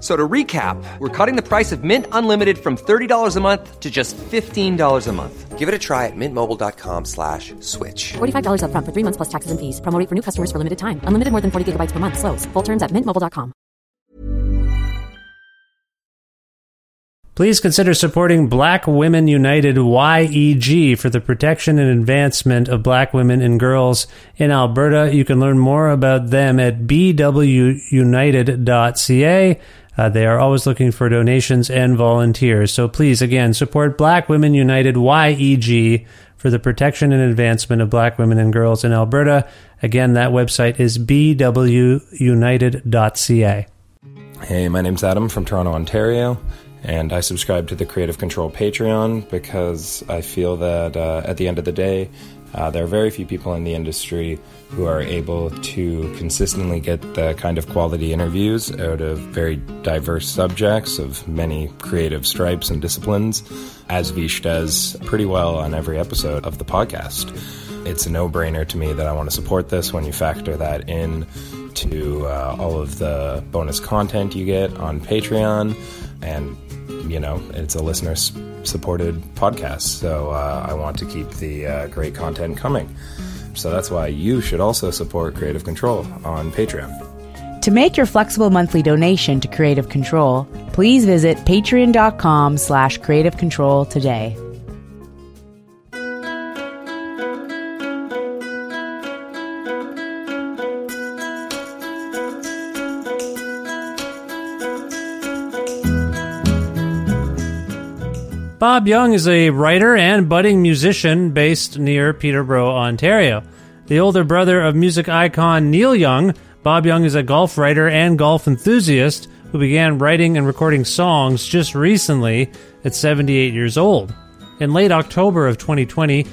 So to recap, we're cutting the price of Mint Unlimited from $30 a month to just $15 a month. Give it a try at mintmobile.com slash switch. $45 upfront for three months plus taxes and fees. Promo rate for new customers for limited time. Unlimited more than 40 gigabytes per month. Slows. Full terms at mintmobile.com. Please consider supporting Black Women United YEG for the protection and advancement of black women and girls in Alberta. You can learn more about them at bwunited.ca. Uh, they are always looking for donations and volunteers. So please, again, support Black Women United YEG for the protection and advancement of black women and girls in Alberta. Again, that website is bwunited.ca. Hey, my name's Adam from Toronto, Ontario, and I subscribe to the Creative Control Patreon because I feel that uh, at the end of the day, uh, there are very few people in the industry who are able to consistently get the kind of quality interviews out of very diverse subjects of many creative stripes and disciplines, as Vish does pretty well on every episode of the podcast. It's a no brainer to me that I want to support this when you factor that in to uh, all of the bonus content you get on Patreon. And, you know, it's a listener supported podcast. So uh, I want to keep the uh, great content coming. So that's why you should also support Creative Control on Patreon. To make your flexible monthly donation to Creative Control, please visit patreon.com slash creative control today. Bob Young is a writer and budding musician based near Peterborough, Ontario. The older brother of music icon Neil Young, Bob Young is a golf writer and golf enthusiast who began writing and recording songs just recently at 78 years old. In late October of 2020,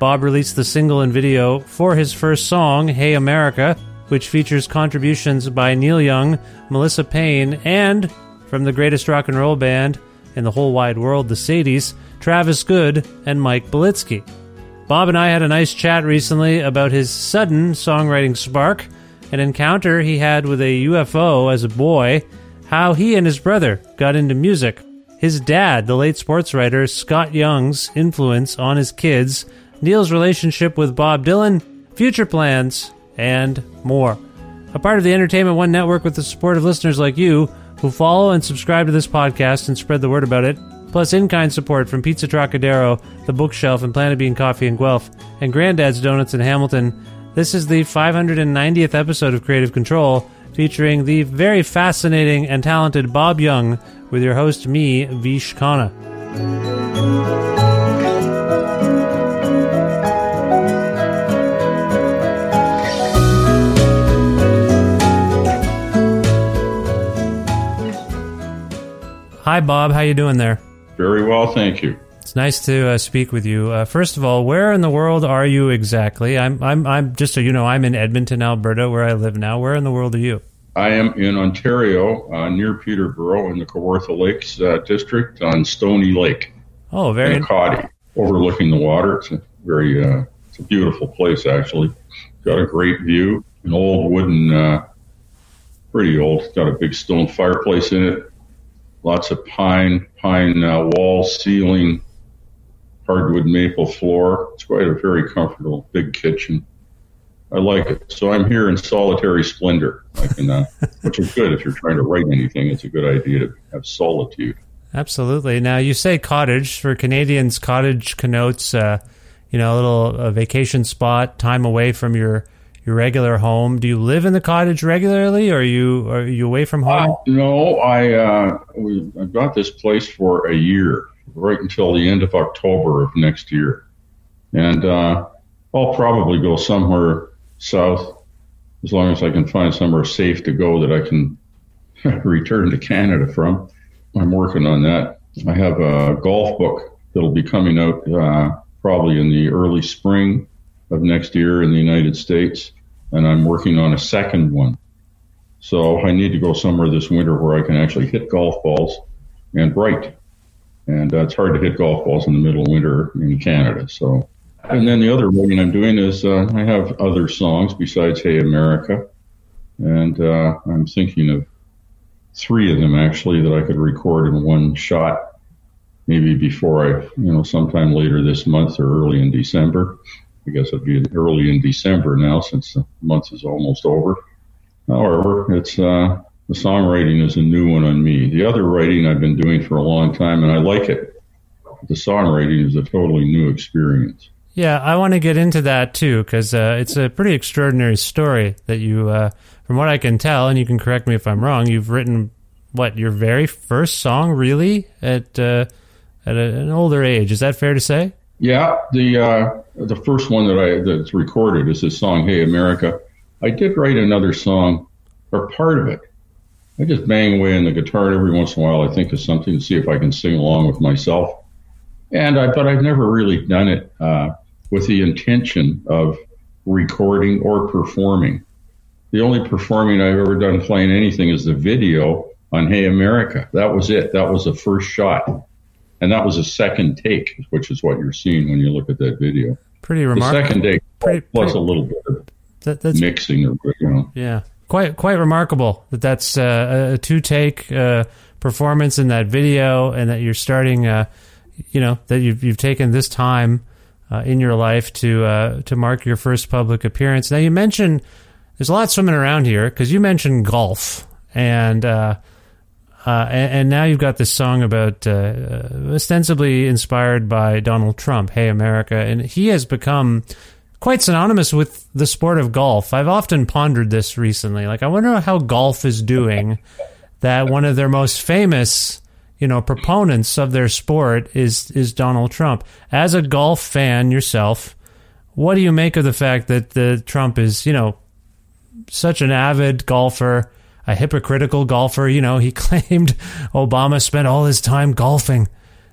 Bob released the single and video for his first song, Hey America, which features contributions by Neil Young, Melissa Payne, and from the greatest rock and roll band, in the whole wide world, the Sadies, Travis Good, and Mike Belitsky. Bob and I had a nice chat recently about his sudden songwriting spark, an encounter he had with a UFO as a boy, how he and his brother got into music, his dad, the late sports writer Scott Young's influence on his kids, Neil's relationship with Bob Dylan, future plans, and more. A part of the Entertainment One network with the support of listeners like you who follow and subscribe to this podcast and spread the word about it, plus in kind support from Pizza Trocadero, The Bookshelf, and Planet Bean Coffee in Guelph, and Granddad's Donuts in Hamilton. This is the 590th episode of Creative Control, featuring the very fascinating and talented Bob Young, with your host, me, Vish Khanna. Hi, Bob. How you doing there? Very well, thank you. It's nice to uh, speak with you. Uh, first of all, where in the world are you exactly? I'm, I'm, I'm just so you know, I'm in Edmonton, Alberta, where I live now. Where in the world are you? I am in Ontario, uh, near Peterborough, in the Kawartha Lakes uh, district on Stony Lake. Oh, very in Coddy, overlooking the water. It's a very, uh, it's a beautiful place actually. Got a great view. An old wooden, uh, pretty old. Got a big stone fireplace in it lots of pine, pine uh, wall, ceiling, hardwood maple floor. It's quite a very comfortable big kitchen. I like it. So I'm here in solitary splendor, I can, uh, which is good if you're trying to write anything. It's a good idea to have solitude. Absolutely. Now you say cottage for Canadians. Cottage connotes, uh, you know, a little a vacation spot, time away from your your regular home. Do you live in the cottage regularly, or are you are you away from home? Uh, no, I uh, we, I got this place for a year, right until the end of October of next year, and uh, I'll probably go somewhere south as long as I can find somewhere safe to go that I can return to Canada from. I'm working on that. I have a golf book that'll be coming out uh, probably in the early spring of next year in the United States and I'm working on a second one. So I need to go somewhere this winter where I can actually hit golf balls and write. And uh, it's hard to hit golf balls in the middle of winter in Canada. So, and then the other writing I'm doing is uh, I have other songs besides Hey America, and uh, I'm thinking of three of them actually that I could record in one shot, maybe before I, you know, sometime later this month or early in December. I guess it'd be early in December now since the month is almost over. However, it's uh, the songwriting is a new one on me. The other writing I've been doing for a long time, and I like it. The songwriting is a totally new experience. Yeah, I want to get into that too because uh, it's a pretty extraordinary story that you, uh, from what I can tell, and you can correct me if I'm wrong. You've written what your very first song, really, at uh, at a, an older age. Is that fair to say? Yeah, the uh, the first one that I that's recorded is this song "Hey America." I did write another song, or part of it. I just bang away on the guitar every once in a while. I think of something to see if I can sing along with myself, and I, but I've never really done it uh, with the intention of recording or performing. The only performing I've ever done playing anything is the video on Hey America. That was it. That was the first shot and that was a second take, which is what you're seeing when you look at that video. Pretty remarkable. The second take pretty, plus pretty, a little bit of that, that's, mixing, or you know. Yeah, quite quite remarkable that that's uh, a two take uh, performance in that video, and that you're starting. Uh, you know that you've you've taken this time uh, in your life to uh, to mark your first public appearance. Now you mentioned there's a lot swimming around here because you mentioned golf and uh, uh, and, and, now you've got this song about uh, ostensibly inspired by Donald Trump, Hey America, and he has become quite synonymous with the sport of golf. I've often pondered this recently. Like, I wonder how golf is doing that one of their most famous, you know, proponents of their sport is is Donald Trump. As a golf fan yourself, what do you make of the fact that the Trump is, you know, such an avid golfer? A hypocritical golfer. You know, he claimed Obama spent all his time golfing,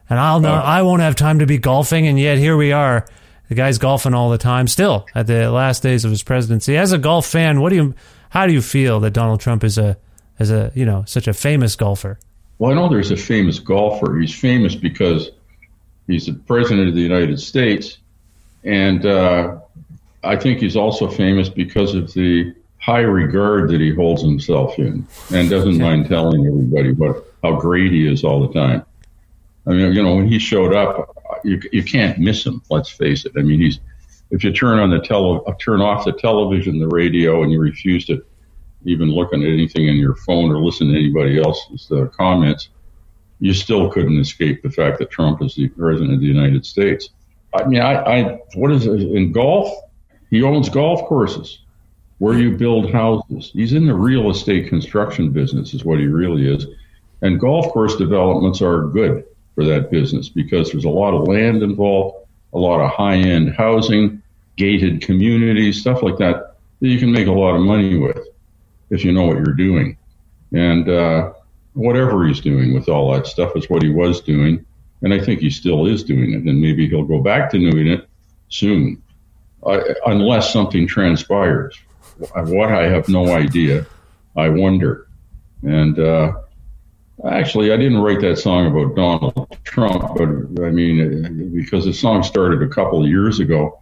and I'll know I won't have time to be golfing, and yet here we are. The guy's golfing all the time, still at the last days of his presidency. As a golf fan, what do you, how do you feel that Donald Trump is a, is a, you know, such a famous golfer? Well, I know there's a famous golfer. He's famous because he's the president of the United States, and uh, I think he's also famous because of the high regard that he holds himself in and doesn't mind telling everybody what how great he is all the time. I mean, you know, when he showed up, you, you can't miss him. Let's face it. I mean, he's if you turn on the tele, turn off the television, the radio, and you refuse to even look at anything in your phone or listen to anybody else's uh, comments, you still couldn't escape the fact that Trump is the president of the United States. I mean, I, I what is it in golf? He owns golf courses where you build houses. He's in the real estate construction business, is what he really is. And golf course developments are good for that business because there's a lot of land involved, a lot of high end housing, gated communities, stuff like that that you can make a lot of money with if you know what you're doing. And uh, whatever he's doing with all that stuff is what he was doing. And I think he still is doing it. And maybe he'll go back to doing it soon, uh, unless something transpires what I have no idea. I wonder. And uh, actually, I didn't write that song about Donald Trump, but I mean, because the song started a couple of years ago.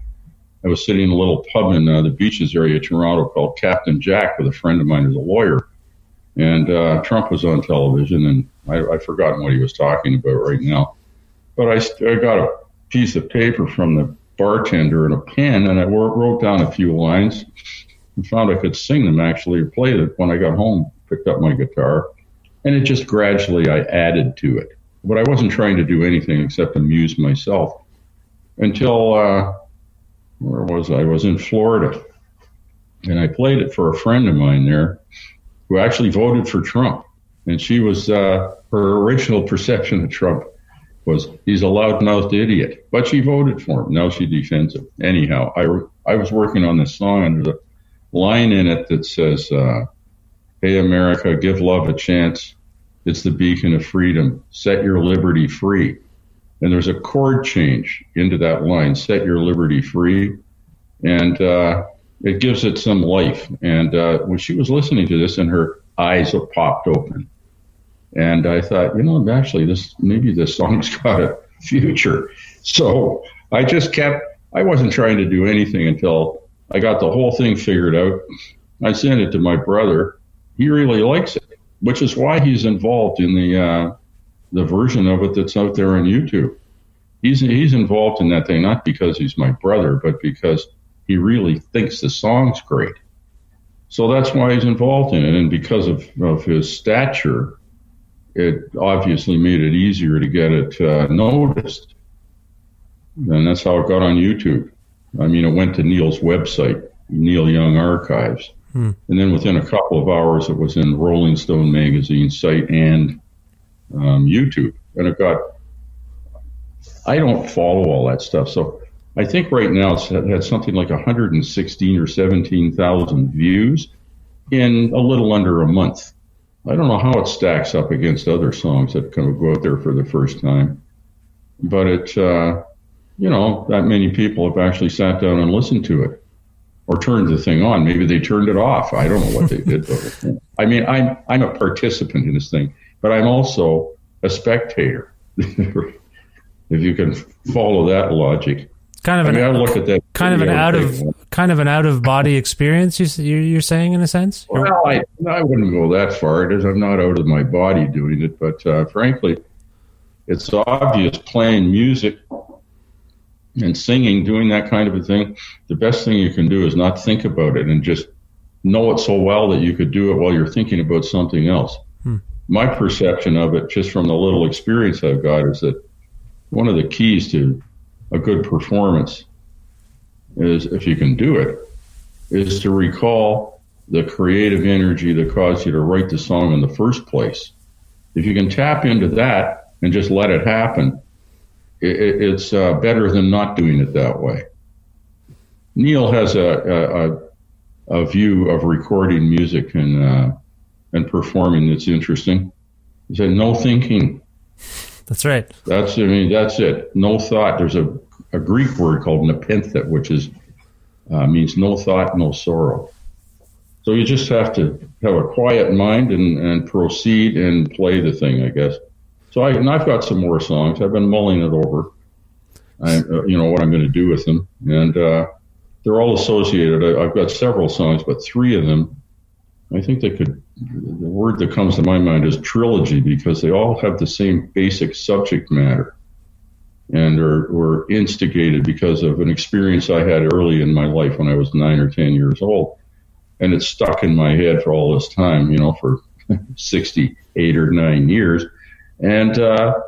I was sitting in a little pub in uh, the beaches area of Toronto called Captain Jack with a friend of mine who's a lawyer. And uh, Trump was on television, and I, I've forgotten what he was talking about right now. But I, I got a piece of paper from the bartender and a pen, and I wrote down a few lines found I could sing them actually, or play them when I got home, picked up my guitar, and it just gradually I added to it. But I wasn't trying to do anything except amuse myself until, uh, where was I? I was in Florida, and I played it for a friend of mine there who actually voted for Trump. And she was, uh, her original perception of Trump was he's a loudmouthed idiot, but she voted for him. Now she defends him. Anyhow, I, I was working on this song there's a line in it that says, uh, Hey, America, give love a chance. It's the beacon of freedom. Set your liberty free. And there's a chord change into that line, set your liberty free. And, uh, it gives it some life. And, uh, when she was listening to this and her eyes popped open, and I thought, you know, actually, this maybe this song's got a future. So I just kept. I wasn't trying to do anything until I got the whole thing figured out. I sent it to my brother. He really likes it, which is why he's involved in the uh, the version of it that's out there on YouTube. He's he's involved in that thing not because he's my brother, but because he really thinks the song's great. So that's why he's involved in it, and because of, of his stature it obviously made it easier to get it uh, noticed. And that's how it got on YouTube. I mean, it went to Neil's website, Neil Young Archives. Hmm. And then within a couple of hours, it was in Rolling Stone magazine site and um, YouTube. And it got, I don't follow all that stuff. So I think right now it's had something like 116 or 17,000 views in a little under a month. I don't know how it stacks up against other songs that kind of go out there for the first time, but it, uh, you know, that many people have actually sat down and listened to it or turned the thing on. Maybe they turned it off. I don't know what they did. But, I mean, I'm I'm a participant in this thing, but I'm also a spectator. if you can follow that logic, kind of I mean, an, I look at that kind of an out of kind of an out of body experience. You, you're saying in a sense. Well, I I wouldn't go that far. It is I'm not out of my body doing it, but uh, frankly, it's obvious playing music and singing, doing that kind of a thing. The best thing you can do is not think about it and just know it so well that you could do it while you're thinking about something else. Hmm. My perception of it, just from the little experience I've got, is that one of the keys to a good performance is, if you can do it, is to recall the creative energy that caused you to write the song in the first place. If you can tap into that and just let it happen, it, it's uh, better than not doing it that way. Neil has a, a, a view of recording music and uh, and performing that's interesting. He said, "No thinking." That's right. That's I mean that's it. No thought. There's a a Greek word called nepenthe, which is uh, means no thought, no sorrow. So you just have to have a quiet mind and, and proceed and play the thing, I guess. So I, and I've got some more songs. I've been mulling it over. I, uh, you know, what I'm going to do with them. And, uh, they're all associated. I, I've got several songs, but three of them, I think they could, the word that comes to my mind is trilogy because they all have the same basic subject matter and are, were instigated because of an experience I had early in my life when I was nine or 10 years old. And it stuck in my head for all this time, you know, for 68 or nine years. And, uh,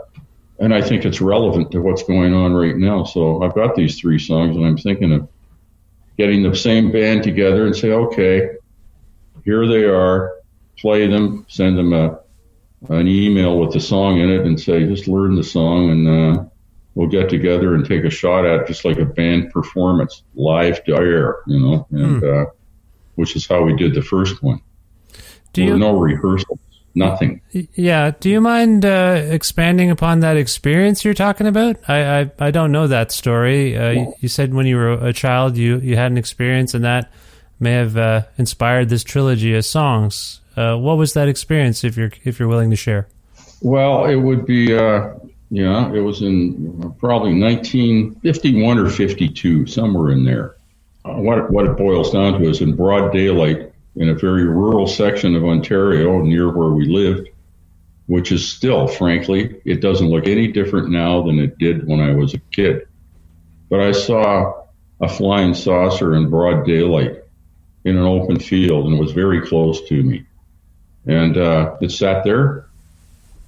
and I think it's relevant to what's going on right now. So I've got these three songs and I'm thinking of getting the same band together and say, okay, here they are, play them, send them a, an email with the song in it and say, just learn the song and, uh, we'll get together and take a shot at just like a band performance, live to air, you know, and hmm. uh, which is how we did the first one. Do you no rehearsals, nothing? Yeah. Do you mind uh, expanding upon that experience you're talking about? I I, I don't know that story. Uh, you, you, said when you were a child, you you had an experience, and that may have uh, inspired this trilogy of songs. Uh, what was that experience, if you're if you're willing to share? Well, it would be uh, yeah, it was in probably 1951 or 52, somewhere in there. Uh, what, what it boils down to is in broad daylight in a very rural section of Ontario near where we lived, which is still, frankly, it doesn't look any different now than it did when I was a kid. but I saw a flying saucer in broad daylight in an open field and it was very close to me. And uh, it sat there.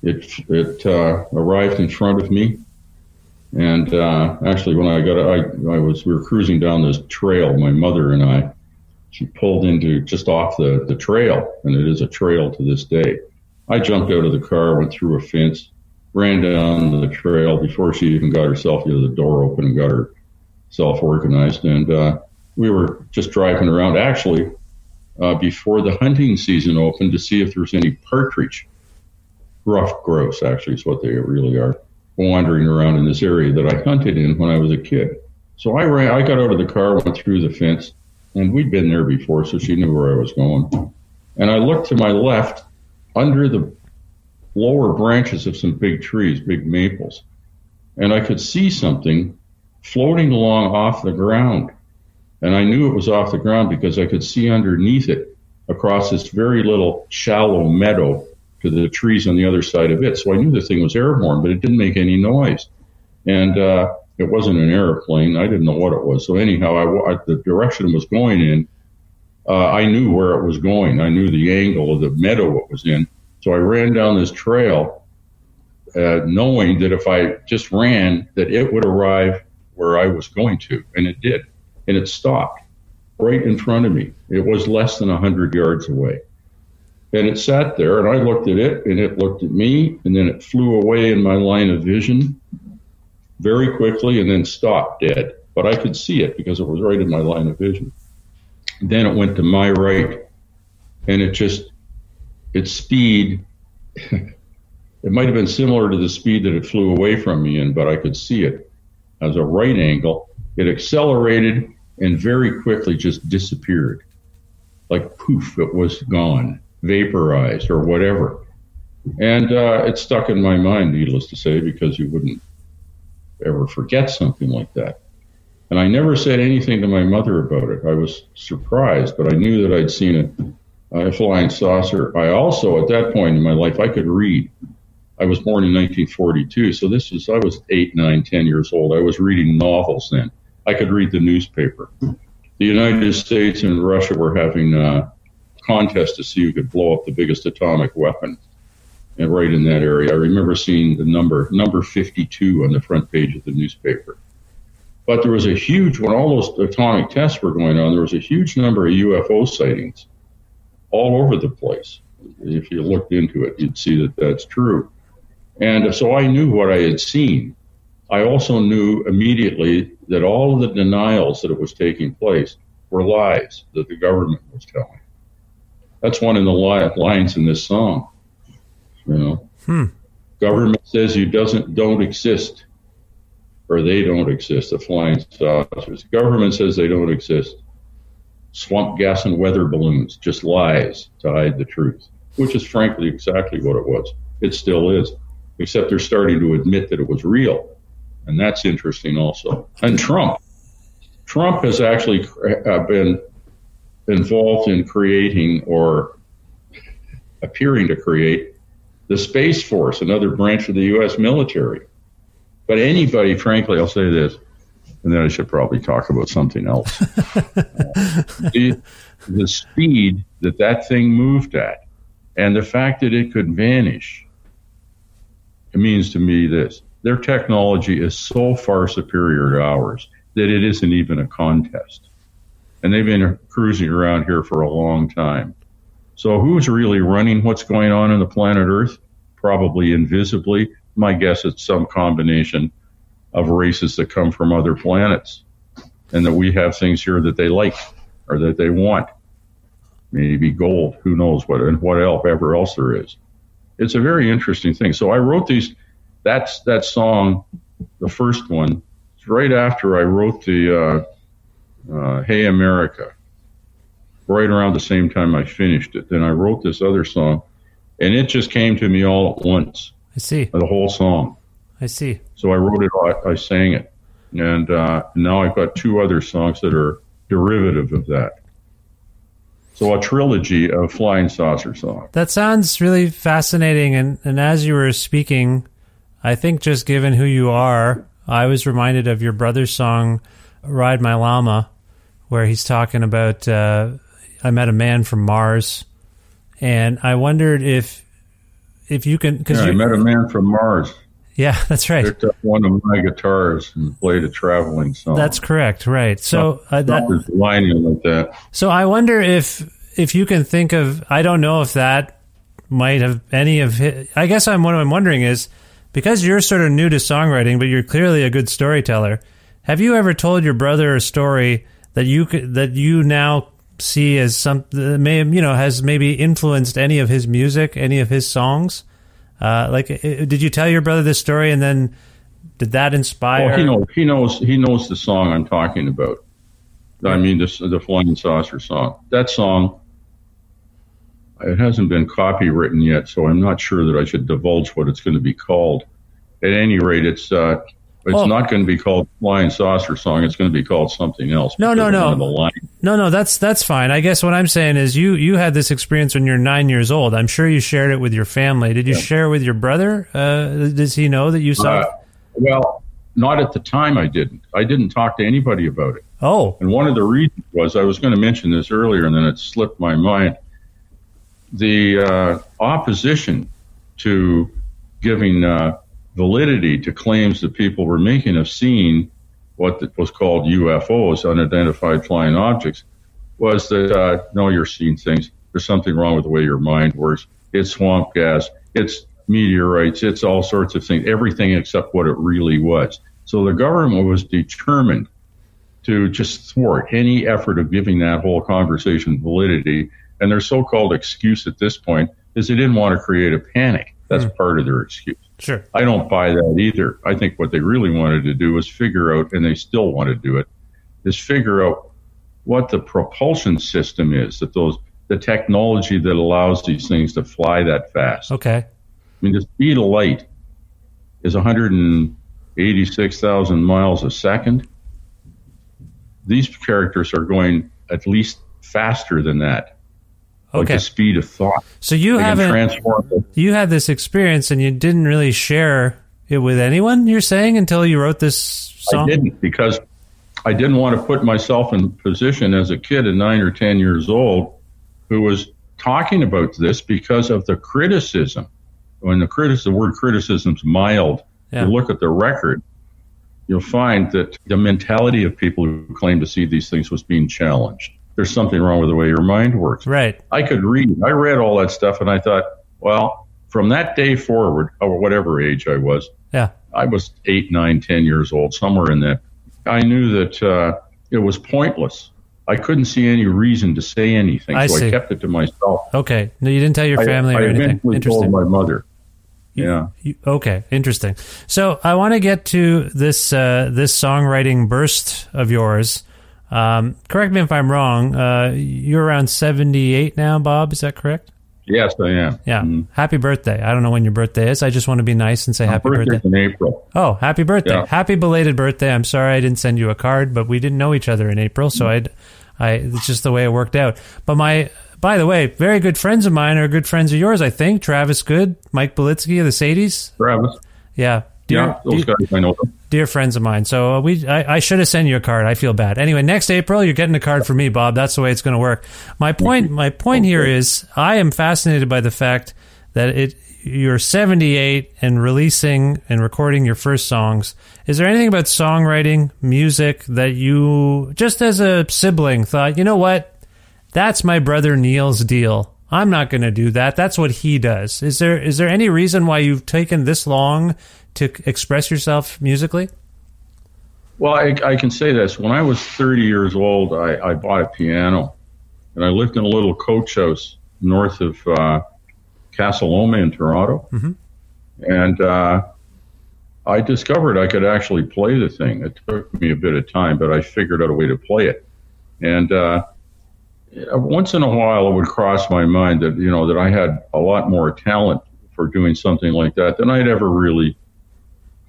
It, it uh, arrived in front of me. And uh, actually, when I got, I, I was, we were cruising down this trail, my mother and I. She pulled into just off the, the trail, and it is a trail to this day. I jumped out of the car, went through a fence, ran down the trail before she even got herself, you know, the door open and got herself organized. And uh, we were just driving around actually uh, before the hunting season opened to see if there was any partridge. Rough grouse, actually, is what they really are, wandering around in this area that I hunted in when I was a kid. So I ran, I got out of the car, went through the fence, and we'd been there before, so she knew where I was going. And I looked to my left under the lower branches of some big trees, big maples, and I could see something floating along off the ground. And I knew it was off the ground because I could see underneath it across this very little shallow meadow to the trees on the other side of it. So I knew the thing was airborne, but it didn't make any noise. And uh, it wasn't an airplane. I didn't know what it was. So anyhow, I, I, the direction it was going in, uh, I knew where it was going. I knew the angle of the meadow it was in. So I ran down this trail, uh, knowing that if I just ran, that it would arrive where I was going to, and it did and it stopped right in front of me. It was less than a 100 yards away. And it sat there, and I looked at it, and it looked at me, and then it flew away in my line of vision very quickly and then stopped dead. But I could see it because it was right in my line of vision. Then it went to my right, and it just, its speed, it might have been similar to the speed that it flew away from me in, but I could see it as a right angle. It accelerated and very quickly just disappeared. Like poof, it was gone, vaporized or whatever. And uh, it stuck in my mind, needless to say, because you wouldn't ever forget something like that. And I never said anything to my mother about it. I was surprised, but I knew that I'd seen a, a flying saucer. I also, at that point in my life, I could read. I was born in 1942, so this is I was eight, nine, ten years old. I was reading novels then. I could read the newspaper. The United States and Russia were having uh, a contest to see who could blow up the biggest atomic weapon. And right in that area, I remember seeing the number number 52 on the front page of the newspaper. But there was a huge when all those atomic tests were going on. There was a huge number of UFO sightings all over the place. If you looked into it, you'd see that that's true. And so I knew what I had seen. I also knew immediately that all of the denials that it was taking place were lies that the government was telling. That's one of the lines in this song. You know, hmm. government says you doesn't don't exist, or they don't exist. The flying saucers. Government says they don't exist. Swamp gas and weather balloons, just lies to hide the truth, which is frankly exactly what it was. It still is, except they're starting to admit that it was real and that's interesting also. And Trump, Trump has actually uh, been involved in creating or appearing to create the Space Force, another branch of the U.S. military. But anybody, frankly, I'll say this, and then I should probably talk about something else. the, the speed that that thing moved at, and the fact that it could vanish, it means to me this their technology is so far superior to ours that it isn't even a contest. And they've been cruising around here for a long time. So who's really running what's going on in the planet Earth? Probably invisibly. My guess it's some combination of races that come from other planets and that we have things here that they like or that they want. Maybe gold, who knows what and what else ever else there is. It's a very interesting thing. So I wrote these that's that song, the first one. Right after I wrote the uh, uh, Hey America. Right around the same time I finished it, then I wrote this other song, and it just came to me all at once. I see the whole song. I see. So I wrote it. I, I sang it, and uh, now I've got two other songs that are derivative of that. So a trilogy of flying saucer songs. That sounds really fascinating. And, and as you were speaking, I think just given who you are, I was reminded of your brother's song "Ride My Llama," where he's talking about uh, I met a man from Mars, and I wondered if if you can because Yeah, I you met a man from Mars. yeah that's right Picked up one of my guitars and played a traveling song. that's correct right so uh, that, was lining like that. So I wonder if if you can think of I don't know if that might have any of his, I guess I'm what I'm wondering is because you're sort of new to songwriting but you're clearly a good storyteller. Have you ever told your brother a story that you could, that you now see as some may you know has maybe influenced any of his music, any of his songs? Uh, like, did you tell your brother this story and then did that inspire? Well, he knows. He knows. He knows the song I'm talking about. I mean, this the Flying Saucer song. That song. It hasn't been copywritten yet, so I'm not sure that I should divulge what it's going to be called. At any rate, it's uh, it's Oh. not going to be called Flying Saucer song. It's going to be called something else. No, no, no. The line. No, no, that's that's fine. I guess what I'm saying is you you had this experience when you're nine years old. I'm sure you shared it with your family. Did you share it with your brother? Uh, does he know that you saw? Uh, well, not at the time. I didn't. I didn't talk to anybody about it. oh, And one of the reasons was I was going to mention this earlier, and then it slipped my mind. The uh, opposition to giving uh, validity to claims that people were making of seeing what was called UFOs, unidentified flying objects, was that uh, no, you're seeing things. There's something wrong with the way your mind works. It's swamp gas. It's meteorites. It's all sorts of things. Everything except what it really was. So the government was determined to just thwart any effort of giving that whole conversation validity. And their so-called excuse at this point is they didn't want to create a panic. That's part of their excuse. Sure. I don't buy that either. I think what they really wanted to do was figure out, and they still want to do it, is figure out what the propulsion system is that those the technology that allows these things to fly that fast. Okay. I mean, the speed of light is 186,000 miles a second. These characters are going at least faster than that, like Okay. the speed of thought. So you They haven't you had this experience and you didn't really share it with anyone. You're saying until you wrote this song. I didn't because I didn't want to put myself in position as a kid at nine or ten years old who was talking about this because of the criticism. When the critic, the word criticism's mild, Yeah. you look at the record, you'll find that the mentality of people who claim to see these things was being challenged. There's something wrong with the way your mind works. Right. I could read. I read all that stuff, and I thought, well, from that day forward, or whatever age I was, Yeah. I was eight, nine, ten years old, somewhere in that. I knew that uh, it was pointless. I couldn't see any reason to say anything, I so see. I kept it to myself. Okay. No, you didn't tell your family I, or anything. eventually Interesting. told my mother. yeah. You- okay, interesting. So I want to get to this uh, this songwriting burst of yours. Um, correct me if I'm wrong. Uh, you're around 78 now, Bob. Is that correct? Yes, I am. Yeah. Mhm. Happy birthday. I don't know when your birthday is. I just want to be nice and say My happy birthday. in April. Oh, happy birthday. Yeah. Happy belated birthday. I'm sorry I didn't send you a card, but we didn't know each other in April, so I'd, I, it's just the way it worked out. But my, by the way, very good friends of mine are good friends of yours, I think. Travis Good, Mike Belitsky of the Sadies. Travis. Yeah. Dear, yeah, those dear, guys I know. Them. dear friends of mine. So uh, we, I, I should have sent you a card. I feel bad. Anyway, next April, you're getting a card from me, Bob. That's the way it's going to work. My point, my point here is, I am fascinated by the fact that it, you're 78 and releasing and recording your first songs. Is there anything about songwriting, music that you, just as a sibling, thought, you know what? That's my brother Neil's deal. I'm not going to do that. That's what he does. Is there is there any reason why you've taken this long to express yourself musically? Well, I, I can say this. When I was 30 years old, I, I bought a piano, and I lived in a little coach house north of uh, Casa Loma in Toronto. And uh, I discovered I could actually play the thing. It took me a bit of time, but I figured out a way to play it. And uh, once in a while, it would cross my mind that you know that I had a lot more talent for doing something like that than I'd ever really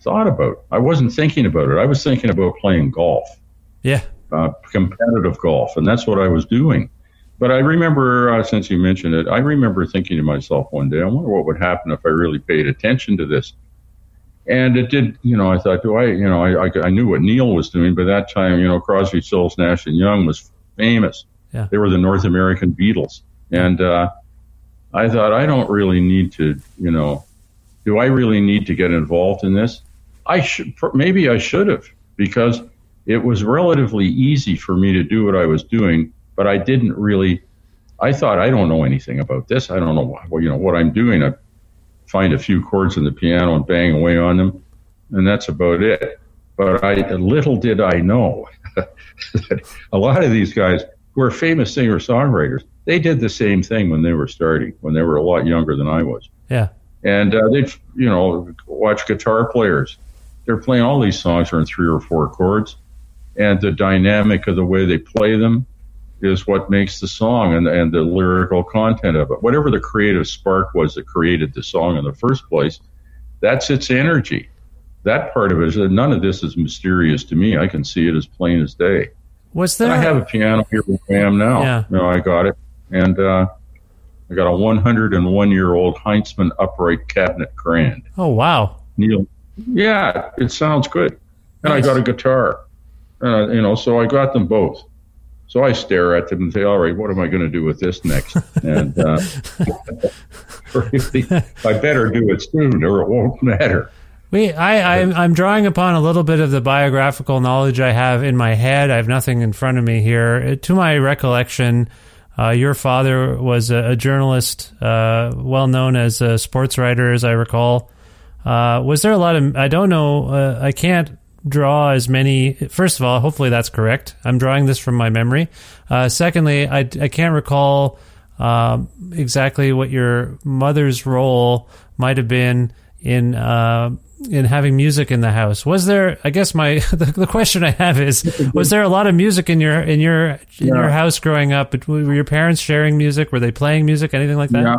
thought about. I wasn't thinking about it. I was thinking about playing golf, Yeah. uh, competitive golf, and that's what I was doing. But I remember, uh, since you mentioned it, I remember thinking to myself one day, I wonder what would happen if I really paid attention to this. and it did, you know, I thought, do I, you know, I, I, I knew what Neil was doing, but that time, you know, Crosby, Stills, Nash and Young was famous. Yeah. They were the North American Beatles. And, uh, I thought, I don't really need to, you know, do I really need to get involved in this? I should, maybe I should have because it was relatively easy for me to do what I was doing, but I didn't really, I thought, I don't know anything about this. I don't know what, you know, what I'm doing. I find a few chords in the piano and bang away on them, and that's about it. But I, little did I know that a lot of these guys who are famous singer songwriters, they did the same thing when they were starting, when they were a lot younger than I was. Yeah. And uh, they'd, you know, watch guitar players. They're playing all these songs are in three or four chords, and the dynamic of the way they play them is what makes the song and, and the lyrical content of it. Whatever the creative spark was that created the song in the first place, that's its energy. That part of it is none of this is mysterious to me. I can see it as plain as day. Was there? I have a piano here where I am now. Yeah. No, I got it, and uh, I got a 101 year old Heintzman upright cabinet grand. Oh wow, Neil. Yeah, it sounds good, and Nice. I got a guitar. Uh, you know, so I got them both. So I stare at them and say, "All right, what am I going to do with this next?" And uh, I better do it soon, or it won't matter. We, I, I'm, I'm drawing upon a little bit of the biographical knowledge I have in my head. I have nothing in front of me here. Uh, To my recollection, uh, your father was a, a journalist, uh, well known as a sports writer, as I recall. Uh, was there a lot of? I don't know. Uh, I can't draw as many. First of all, hopefully that's correct. I'm drawing this from my memory. Uh, secondly, I, I can't recall um, exactly what your mother's role might have been in uh, in having music in the house. Was there? I guess my the, the question I have is: Was there a lot of music in your in your in your house growing up? Were your parents sharing music? Were they playing music? Anything like that? Yeah,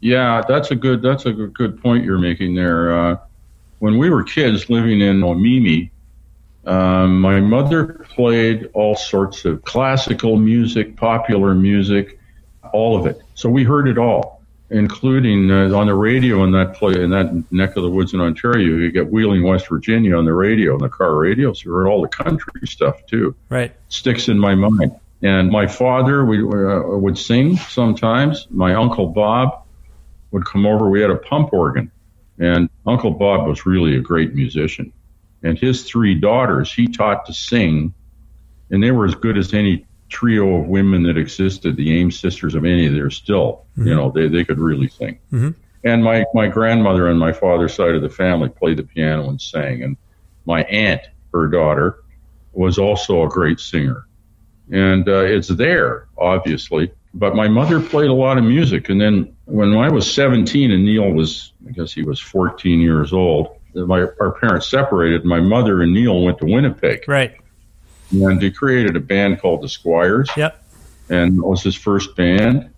yeah, that's a good that's a good, good point you're making there. Uh, when we were kids living in Omemee, um, my mother played all sorts of classical music, popular music, all of it. So we heard it all, including uh, on the radio in that play in that neck of the woods in Ontario. You get Wheeling, West Virginia, on the radio, on the car radio. So we heard all the country stuff too Right. sticks in my mind. And my father we, uh, would sing sometimes. My uncle Bob would come over. We had a pump organ, and Uncle Bob was really a great musician. And his three daughters, he taught to sing, and they were as good as any trio of women that existed. The Ames sisters of any, they're still, you know, they, they could really sing. Mhm. And my, my grandmother on my father's side of the family played the piano and sang. And my aunt, her daughter, was also a great singer and uh, it's there obviously but my mother played a lot of music and then when i was 17 and neil was i guess he was 14 years old my, our parents separated my mother and neil went to winnipeg Right. And he created a band called the squires. Yep. and it was his first band.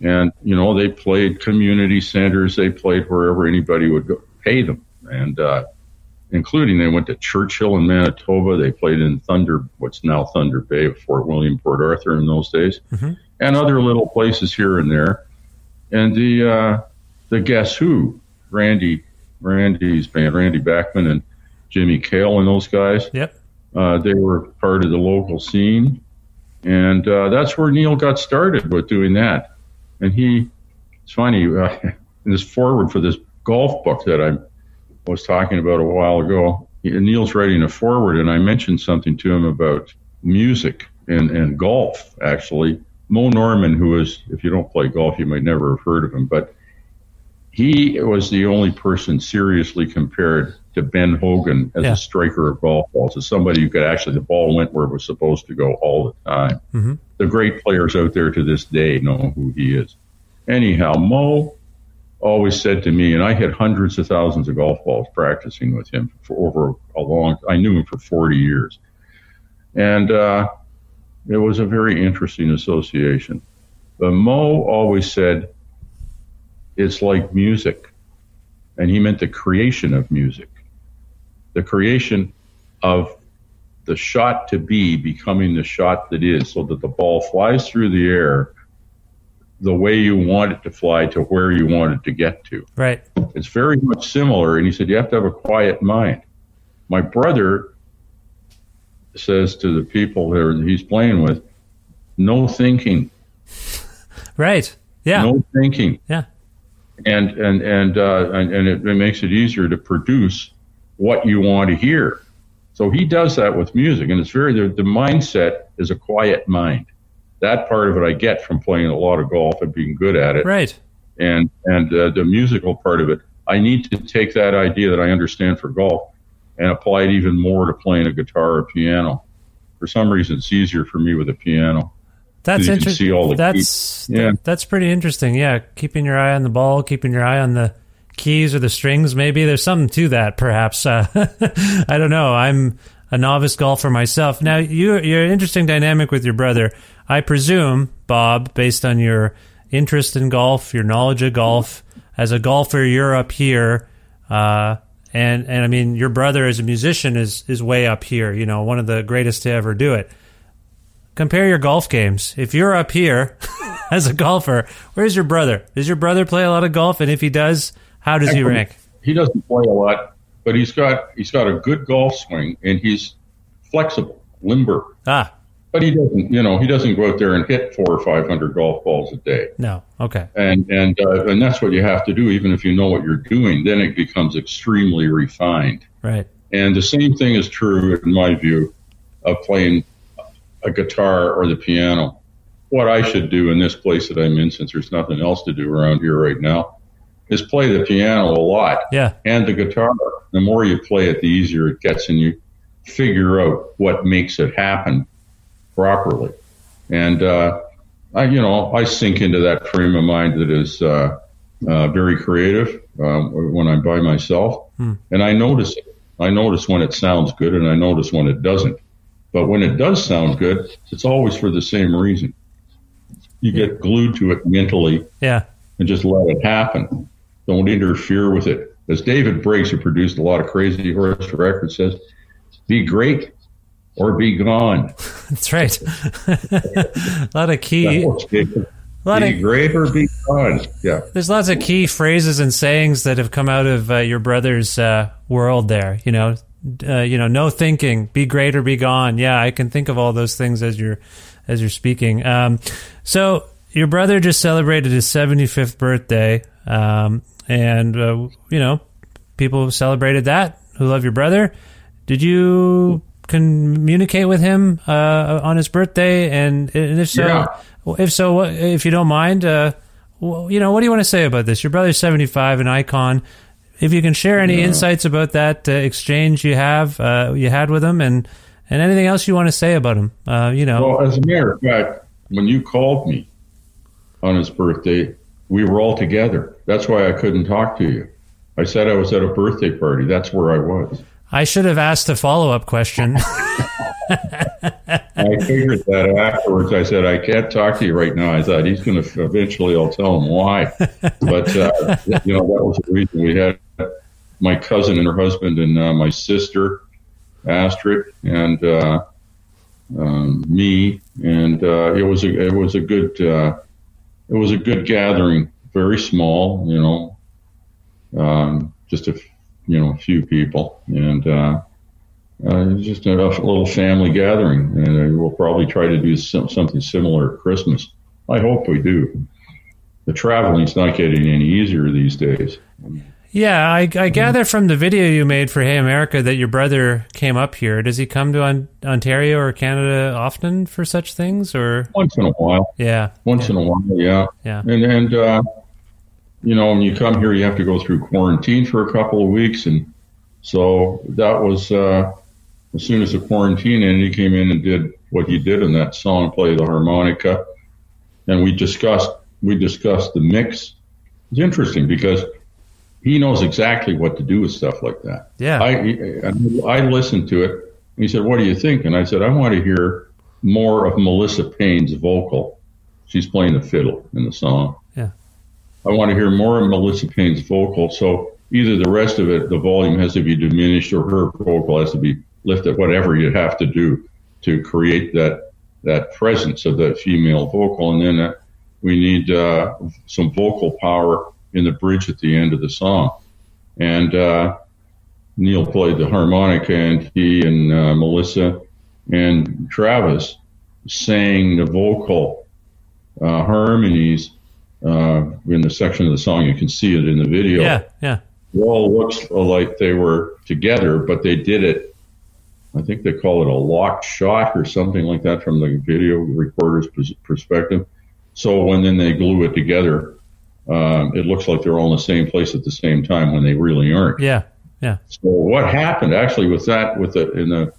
And you know they played community centers. They played wherever anybody would go pay them. And uh, including they went to churchill in manitoba. They played in thunder what's now thunder bay of fort william port arthur in those days. And other little places here and there. And the uh, the guess who randy randy's band randy bachman and jimmy kale and those guys. Yep. Uh, they were part of the local scene, and uh, that's where Neil got started with doing that. And he, it's funny, uh, in this forward for this golf book that I was talking about a while ago, he- Neil's writing a forward, and I mentioned something to him about music and, and golf, actually. Moe Norman, who is, if you don't play golf, you might never have heard of him, but he was the only person seriously compared to Ben Hogan as Yeah. a striker of golf balls, as somebody who could actually, the ball went where it was supposed to go all the time. Mhm. The great players out there to this day know who he is. Anyhow, Moe always said to me, and I had hundreds of thousands of golf balls practicing with him for over a long, I knew him for 40 years. And, uh, it was a very interesting association. But Moe always said, it's like music. And he meant the creation of music, the creation of the shot to be becoming the shot that is, so that the ball flies through the air the way you want it to fly to where you want it to get to. Right. It's very much similar. And he said, you have to have a quiet mind. My brother says to the people that he's playing with, no thinking. Right. Yeah. No thinking. Yeah. And, and, and, uh, and, and it, it makes it easier to produce what you want to hear. So he does that with music, and it's very the, the mindset is a quiet mind. That part of it I get from playing a lot of golf and being good at it. Right. And and uh, the musical part of it, I need to take that idea that I understand for golf and apply it even more to playing a guitar or piano. For some reason, it's easier for me with a piano. That's You can see all interesting. That's keys. Yeah. that's pretty interesting. Yeah, keeping your eye on the ball, keeping your eye on the keys or the strings. Maybe there's something to that. Perhaps uh, I don't know. I'm a novice golfer myself. Now you you're an interesting dynamic with your brother. I presume, Bob, based on your interest in golf, your knowledge of golf, as a golfer, you're up here. Uh, and and I mean, your brother as a musician is is way up here. You know, one of the greatest to ever do it compare your golf games. If you're up here as a golfer, where's your brother? Does your brother play a lot of golf? And if he does, how does he rank? He doesn't play a lot, but he's got he's got a good golf swing and he's flexible, limber. Ah, But he doesn't, you know, he doesn't go out there and hit four or five hundred golf balls a day. no. Okay. and and uh, and that's what you have to do. Even if you know what you're doing, then it becomes extremely refined. Right. And the same thing is true, in my view, of playing a guitar or the piano. What I should do in this place that I'm in, since there's nothing else to do around here right now, is play the piano a lot Yeah. and the guitar. The more you play it, the easier it gets, and you figure out what makes it happen properly. And uh, I, you know, I sink into that frame of mind that is uh, uh, very creative um, when I'm by myself, and I notice it. I notice when it sounds good, and I notice when it doesn't. But when it does sound good, it's always for the same reason. You get glued to it mentally Yeah. and just let it happen. Don't interfere with it. As David Briggs, who produced a lot of Crazy Horse records, says, be great or be gone. That's right. a lot of key. That works, David. A lot Be of, great or be gone. Yeah. there's lots of key phrases and sayings that have come out of uh, your brother's uh, world. There, you know, uh, you know, no thinking, be great or be gone. Yeah, I can think of all those things as you're as you're speaking. Um, so your brother just celebrated his 75th birthday, um, and uh, you know, people celebrated that who love your brother. Did you communicate with him uh, on his birthday? And, and if so, Yeah. if so, if you don't mind, uh, you know, what do you want to say about this? Your brother's 75, an icon. If you can share any insights about that uh, exchange you have, uh, you had with him, and and anything else you want to say about him, uh, you know, Well, as a matter of fact, when you called me on his birthday, we were all together. That's why I couldn't talk to you. I said I was at a birthday party. That's where I was. I should have asked a follow up question. I figured that afterwards. I said, I can't talk to you right now. I thought he's going to eventually, I'll tell him why. But, uh, you know, that was the reason we had my cousin and her husband and uh, my sister, Astrid, and uh, um, me. And uh, it was a, it was a good, uh, it was a good gathering, very small, you know, um, just a, you know, a few people. And, uh, it's just a, little family gathering, and we'll probably try to do some, something similar at Christmas. I hope we do. The traveling's not getting any easier these days. yeah, I, I gather from the video you made for Hey America that your brother came up here. Does he come to on, Ontario or Canada often for such things, or Once in a while, yeah, once in a while, yeah. yeah, And and uh, you know, when you come here, you have to go through quarantine for a couple of weeks, and so that was uh, as soon as the quarantine ended, he came in and did what he did in that song, play the harmonica, and we discussed we discussed the mix. It's interesting because he knows exactly what to do with stuff like that. yeah, I I listened to it. And he said, "What do you think?" And I said, "I want to hear more of Melissa Payne's vocal. She's playing the fiddle in the song. Yeah. I want to hear more of Melissa Payne's vocal. So either the rest of it, the volume has to be diminished, or her vocal has to be lifted. Whatever you have to do to create that that presence of that female vocal, and then uh, we need uh, some vocal power in the bridge at the end of the song. And uh, Neil played the harmonica, and he and uh, Melissa and Travis sang the vocal uh, harmonies uh, in the section of the song. You can see it in the video. Yeah, yeah. It all looks like they were together, but they did it. I think they call it a locked shot or something like that from the video recorder's perspective. So when then they glue it together, um, it looks like they're all in the same place at the same time when they really aren't. Yeah, yeah. So what happened actually with that, with the in the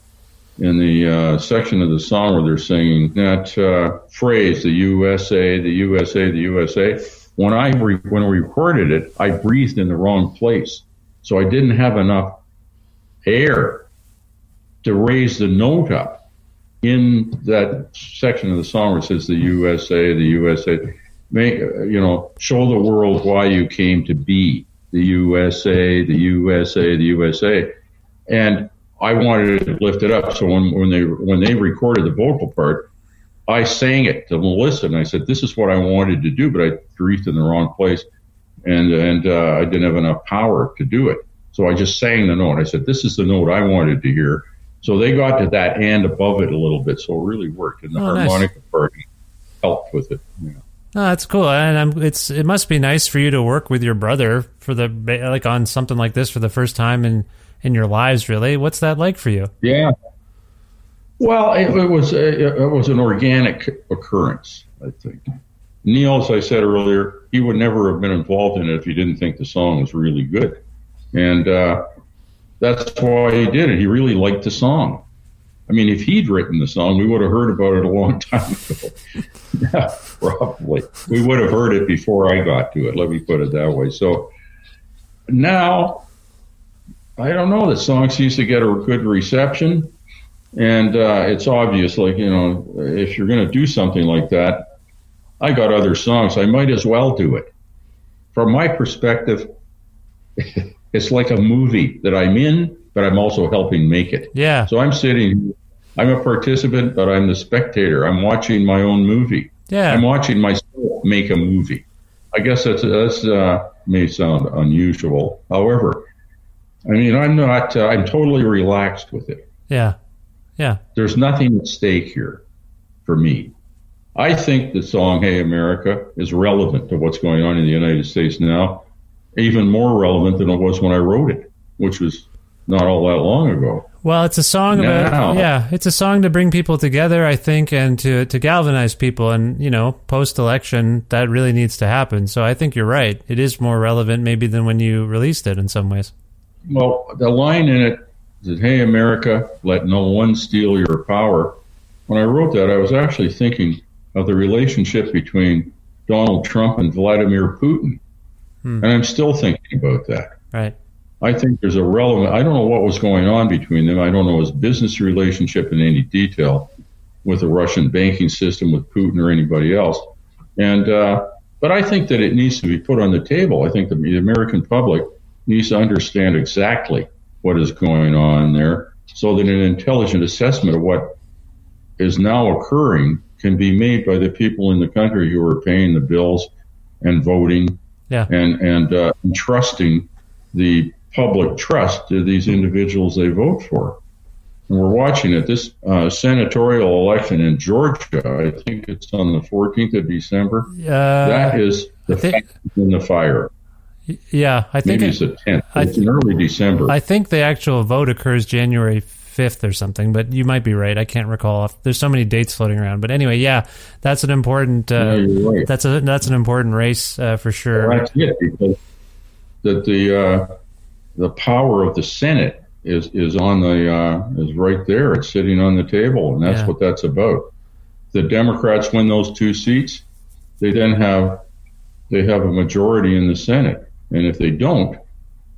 in the uh, section of the song where they're singing that uh, phrase, the USA, the USA, the USA. When I re- when I recorded it, I breathed in the wrong place, so I didn't have enough air to raise the note up in that section of the song where it says the USA, the USA. Make, you know, show the world why you came to be the USA, the USA, the USA. And I wanted to lift it up. So when, when they when they recorded the vocal part, I sang it to Melissa, and I said, "This is what I wanted to do, but I breathed in the wrong place, and and uh, I didn't have enough power to do it. So I just sang the note. I said, "This is the note I wanted to hear." So they got to that and above it a little bit, so it really worked, and the Oh, nice. harmonica part helped with it. Yeah. Oh, that's cool, and I'm, it's it must be nice for you to work with your brother for the like on something like this for the first time in in your lives. Really, what's that like for you? Yeah. Well, it, it was a, it was an organic occurrence, I think. Neil, as I said earlier, he would never have been involved in it if he didn't think the song was really good, and uh, that's why he did it. He really liked the song. I mean, if he'd written the song, we would have heard about it a long time ago. yeah, probably. We would have heard it before I got to it. Let me put it that way. So now I don't know. The song seems to get a good reception, and uh, it's obvious. Like you know, if you're going to do something like that, I got other songs. I might as well do it. From my perspective, it's like a movie that I'm in, but I'm also helping make it. Yeah, So I'm sitting. I'm a participant, but I'm the spectator. I'm watching my own movie. yeah. I'm watching myself make a movie. I guess that's that's uh, may sound unusual. However, I mean I'm not. Uh, I'm totally relaxed with it. Yeah. Yeah. There's nothing at stake here for me. I think the song "Hey America" is relevant to what's going on in the United States now, even more relevant than it was when I wrote it, which was not all that long ago. Well, it's a song about yeah, it's a song to bring people together, I think, and to to galvanize people. And you know, post election, that really needs to happen. So I think you're right. It is more relevant maybe than when you released it in some ways. Well, the line in it is, "Hey America, let no one steal your power." When I wrote that, I was actually thinking of the relationship between Donald Trump and Vladimir Putin, and I'm still thinking about that. Right. I think there's a relevant. I don't know what was going on between them. I don't know his business relationship in any detail with the Russian banking system, with Putin or anybody else. And uh, but I think that it needs to be put on the table. I think the, the American public needs to understand exactly what is going on there, so that an intelligent assessment of what is now occurring can be made by the people in the country who are paying the bills and voting Yeah. and and uh, entrusting the public trust to these individuals they vote for. And we're watching it. This uh, senatorial election in Georgia, I think it's on the 14th of December. Uh, that is the think- in the fire. yeah, I think Maybe it- it's the 10th. I It's in early December. I think the actual vote occurs January 5th or something, but you might be right. I can't recall. There's so many dates floating around. But anyway, yeah, that's an important. Uh, Yeah, right. That's a that's an important race uh, for sure. Well, that's it because that the uh, the power of the Senate is is on the uh, is right there. It's sitting on the table, and that's Yeah. what that's about. The Democrats win those two seats, they then have they have a majority in the Senate, and if they don't,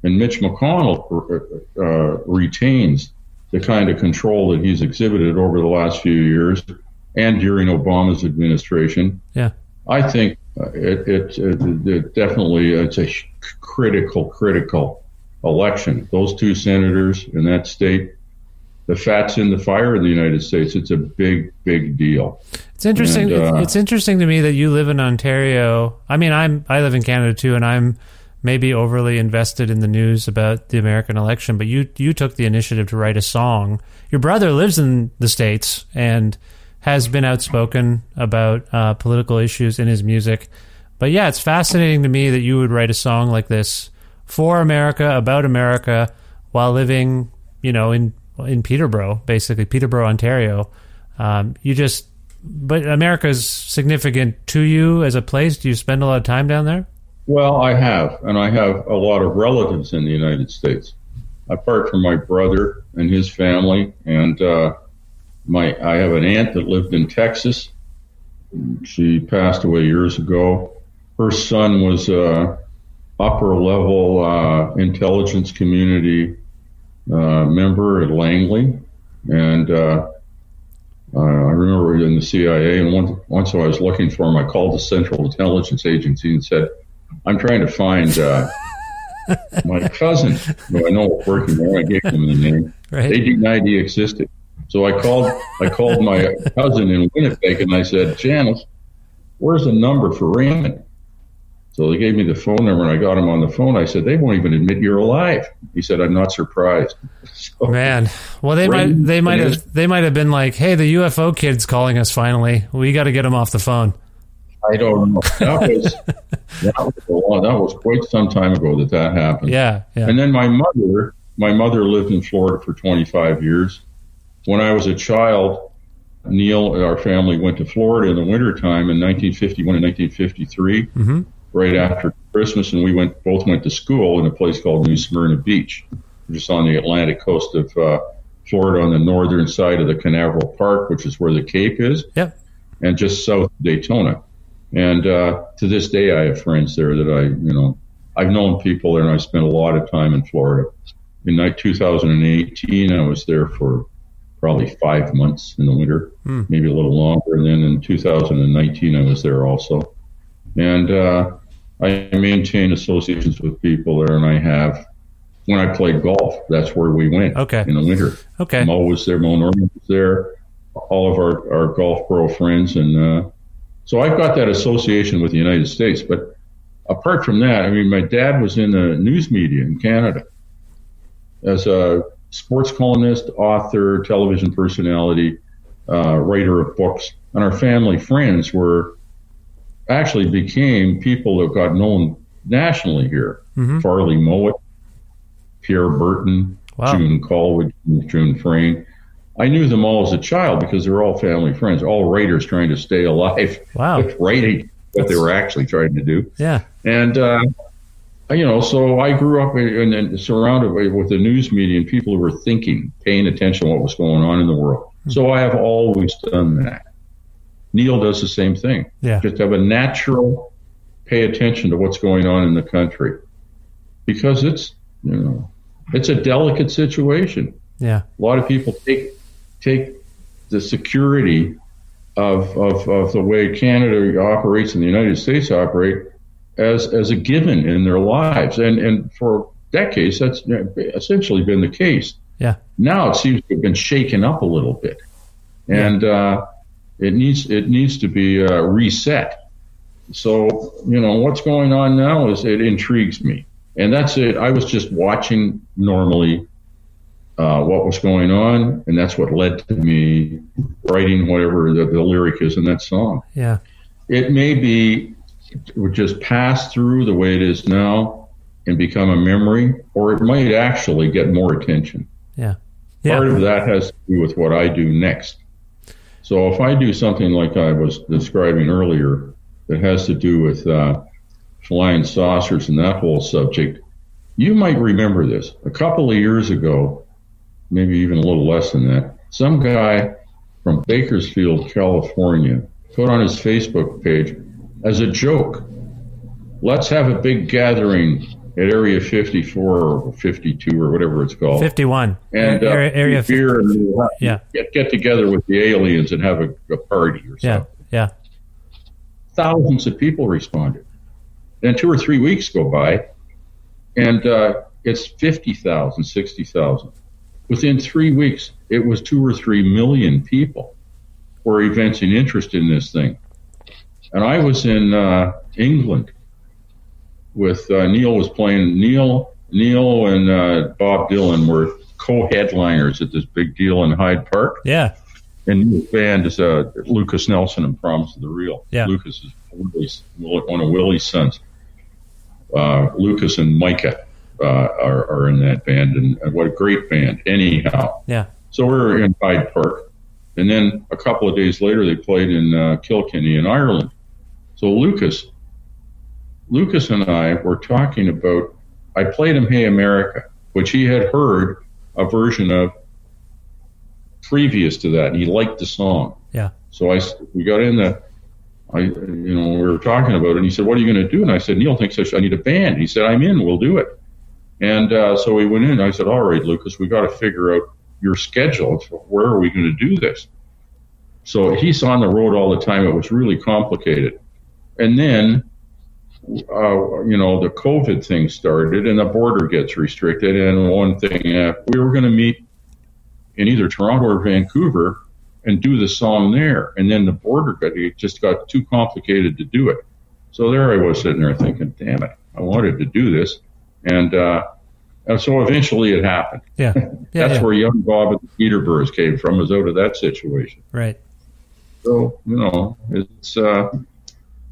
and Mitch McConnell uh, uh, retains the kind of control that he's exhibited over the last few years and during Obama's administration, Yeah. I think uh, it, it, it, it definitely it's a critical, critical election. Those two senators in that state the fat's in the fire in the United States. It's a big, big deal. It's interesting. And, uh, it's interesting to me that you live in Ontario. I mean, I'm I live in Canada too, and I'm maybe overly invested in the news about the American election. But you you took the initiative to write a song. Your brother lives in the states and has been outspoken about uh, political issues in his music. But yeah, it's fascinating to me that you would write a song like this for America about America while living, you know, in in Peterborough, basically Peterborough, Ontario. Um, you just but America's significant to you as a place. Do you spend a lot of time down there? Well, I have, and I have a lot of relatives in the United States. Apart from my brother and his family, and uh, my, I have an aunt that lived in Texas. She passed away years ago. Her son was a upper level uh, intelligence community uh, member at Langley, and uh, uh, I remember in the CIA, and once, once I was looking for him, I called the Central Intelligence Agency and said, "I'm trying to find uh, my cousin who I know was working there." I gave them the name. Right. They denied he existed. So I called. I called my cousin in Winnipeg, and I said, "Janice, where's the number for Raymond?" So they gave me the phone number, and I got him on the phone. I said, "They won't even admit you're alive." He said, "I'm not surprised." So, Man, well they might they might have they might have been like, "Hey, the UFO kid's calling us finally. We got to get him off the phone." I don't know. That was that was, a long, that was quite some time ago that that happened. Yeah, yeah. And then my mother, my mother lived in Florida for 25 years. When I was a child, Neil, our family went to Florida in the wintertime in 1951 and 1953, Mhm. right after Christmas, and we went both went to school in a place called New Smyrna Beach, just on the Atlantic coast of uh, Florida, on the northern side of the Canaveral Park, which is where the Cape is Yep. and just south of Daytona. And uh, to this day, I have friends there that I, you know, I've known people there, and I spent a lot of time in Florida. In like 2018, I was there for probably five months in the winter, maybe a little longer. And then in 2019, I was there also. And uh, I maintain associations with people there, and I have. When I played golf, that's where we went. Okay. In the winter. Okay. Moe was there, Moe Norman was there, all of our, our golf pro friends. And uh, so I've got that association with the United States. But apart from that, I mean, my dad was in the news media in Canada as a sports columnist, author, television personality, uh, writer of books. And our family friends were actually became people that got known nationally here. Farley Mowat, Pierre Berton, Wow. June Callwood, June Frayne. I knew them all as a child because they were all family friends, all writers trying to stay alive Wow. with writing what they were actually trying to do. Yeah. And, uh, you know, so I grew up and, and surrounded with the news media and people who were thinking, paying attention to what was going on in the world. So I have always done that. Neil does the same thing. Yeah. Just have a natural pay attention to what's going on in the country because it's, you know, it's a delicate situation. Yeah. A lot of people take take the security of, of, of the way Canada operates and the United States operate as as a given in their lives, and and for decades that's essentially been the case. Yeah. Now it seems to have been shaken up a little bit, and uh, it needs it needs to be uh, reset. So you know what's going on now is it intrigues me, and that's it. I was just watching normally uh, what was going on, and that's what led to me writing whatever the, the lyric is in that song. Yeah. It may be it would just pass through the way it is now and become a memory, or it might actually get more attention. Yeah. Yeah. Part of that has to do with what I do next. So if I do something like I was describing earlier that has to do with uh, flying saucers and that whole subject, you might remember this. A couple of years ago, maybe even a little less than that, some guy from Bakersfield, California, put on his Facebook page as a joke, let's have a big gathering at Area 54 or 52 or whatever it's called Fifty-one. and uh, area. area beer and we'll have- Yeah. get get together with the aliens and have a, a party or Yeah. something. Yeah. Thousands of people responded. Then two or three weeks go by, and uh, it's 50,000, 60,000. Within three weeks, it was two or three million people were evincing interest in this thing. And I was in uh, England with uh, Neil was playing. Neil, Neil, and uh, Bob Dylan were co-headliners at this big deal in Hyde Park. Yeah. And the band is uh, Lukas Nelson and Promise of the Real. Yeah. Lukas is one of Willie's sons. Uh, Lukas and Micah uh, are, are in that band, and, what a great band! Anyhow, Yeah. so we were in Hyde Park, and then a couple of days later, they played in uh, Kilkenny in Ireland. So Lukas, Lukas and I were talking about. I played him "Hey America," which he had heard a version of previous to that, and he liked the song. Yeah. So I we got in the. I, you know, we were talking about it, and he said, "What are you going to do?" And I said, "Neil thinks I, should, I need a band." He said, "I'm in. We'll do it." And uh, so we went in. I said, "All right, Lukas, we got to figure out your schedule. Where are we going to do this?" So he's on the road all the time. It was really complicated. And then, uh, you know, the COVID thing started, and the border gets restricted. And one thing, uh, we were going to meet in either Toronto or Vancouver and do the song there. And then the border got it just got too complicated to do it. So there I was sitting there thinking, damn it, I wanted to do this. And, uh, and so eventually it happened. Yeah. Yeah. That's yeah. where young Bob and the Peterboroughs came from, was out of that situation. Right. So, you know, it's, uh,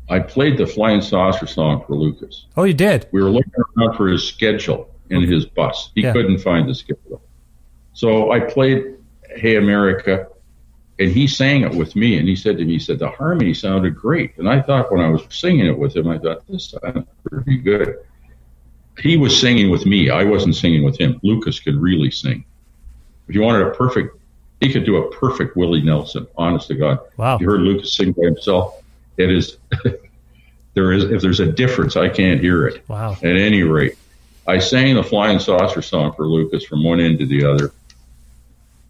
I played the Flying Saucer song for Lukas. Oh, you did. We were looking around for his schedule in his bus. He Yeah. couldn't find the schedule. So I played Hey America, and he sang it with me. And he said to me, he said, the harmony sounded great. And I thought when I was singing it with him, I thought, this sounds pretty good. He was singing with me. I wasn't singing with him. Lukas could really sing. If you wanted a perfect, he could do a perfect Willie Nelson, honest to God. Wow. If you heard Lukas sing by himself, it is, there is, if there's a difference, I can't hear it. Wow. At any rate, I sang the Flying Saucer song for Lukas from one end to the other.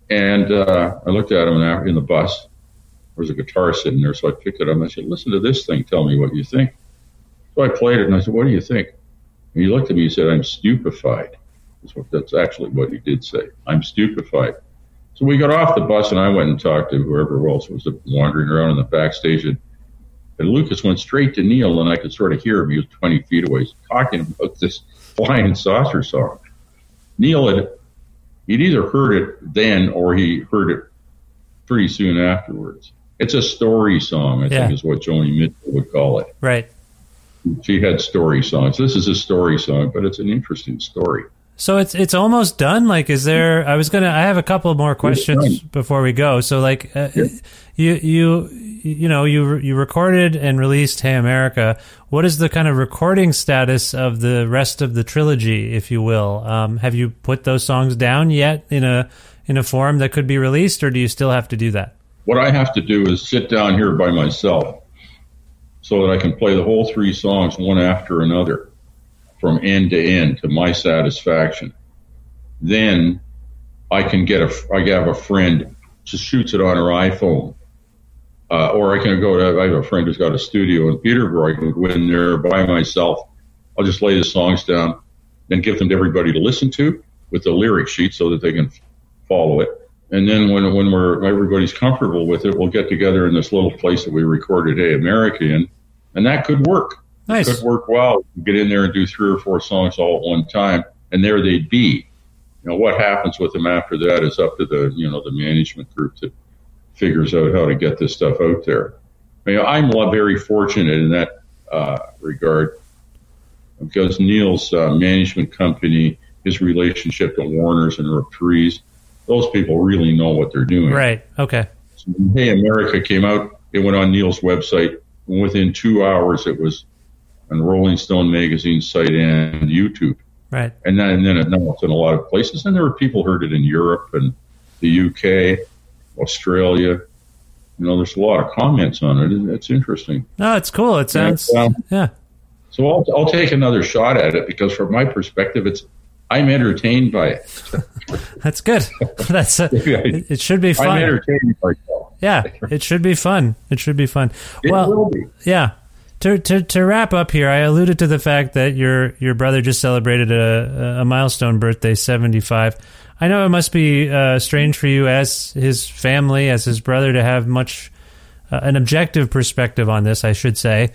And uh, I looked at him in, in the bus. There was a guitar sitting there, so I picked it up and I said, Listen to this thing. Tell me what you think. So I played it and I said, What do you think? And he looked at me and said, I'm stupefied. That's, what, that's actually what he did say. I'm stupefied. So we got off the bus and I went and talked to whoever else was wandering around in the backstage. And, and Lukas went straight to Neil and I could sort of hear him. He was 20 feet away talking about this flying saucer song. Neil had he'd either heard it then or he heard it pretty soon afterwards. It's a story song, I Yeah. think is what Joni Mitchell would call it. Right. She had story songs. This is a story song, but it's an interesting story. So it's it's almost done. Like, is there? I was gonna. I have a couple more questions before we go. So, like, uh, you you you know you you recorded and released Hey America. What is the kind of recording status of the rest of the trilogy, if you will? Um, have you put those songs down yet in a in a form that could be released, or do you still have to do that? What I have to do is sit down here by myself so that I can play the whole three songs one after another from end to end to my satisfaction. Then I can get a, I have a friend just shoots it on her iPhone. Uh, or I can go to, I have a friend who's got a studio in Peterborough. I can go in there by myself. I'll just lay the songs down and give them to everybody to listen to with the lyric sheet so that they can follow it. And then when, when we're, everybody's comfortable with it, we'll get together in this little place that we recorded Hey America in, and that could work. Nice. It could work well. You get in there and do three or four songs all at one time, and there they'd be. You know, what happens with them after that is up to the, you know, the management group that figures out how to get this stuff out there. I mean, I'm very fortunate in that uh, regard because Neil's uh, management company, his relationship to Warner's and Reprise, those people really know what they're doing. Right. Okay. So when Hey America came out, it went on Neil's website. And within two hours, it was on Rolling Stone magazine site and YouTube. Right. And then, and then it, now it's in a lot of places. And there were people heard it in Europe and the UK, Australia. You know, there's a lot of comments on it. It's interesting. No, it's cool. It sounds. um, Yeah. So I'll, I'll take another shot at it because from my perspective, it's I'm entertained by it. That's good. That's a, it, it should be I'm fun. entertained myself. Yeah, it should be fun. It should be fun. It well, be. yeah. To, to to wrap up here, I alluded to the fact that your your brother just celebrated a, a milestone birthday, seventy five. I know it must be uh, strange for you as his family, as his brother, to have much uh, an objective perspective on this, I should say.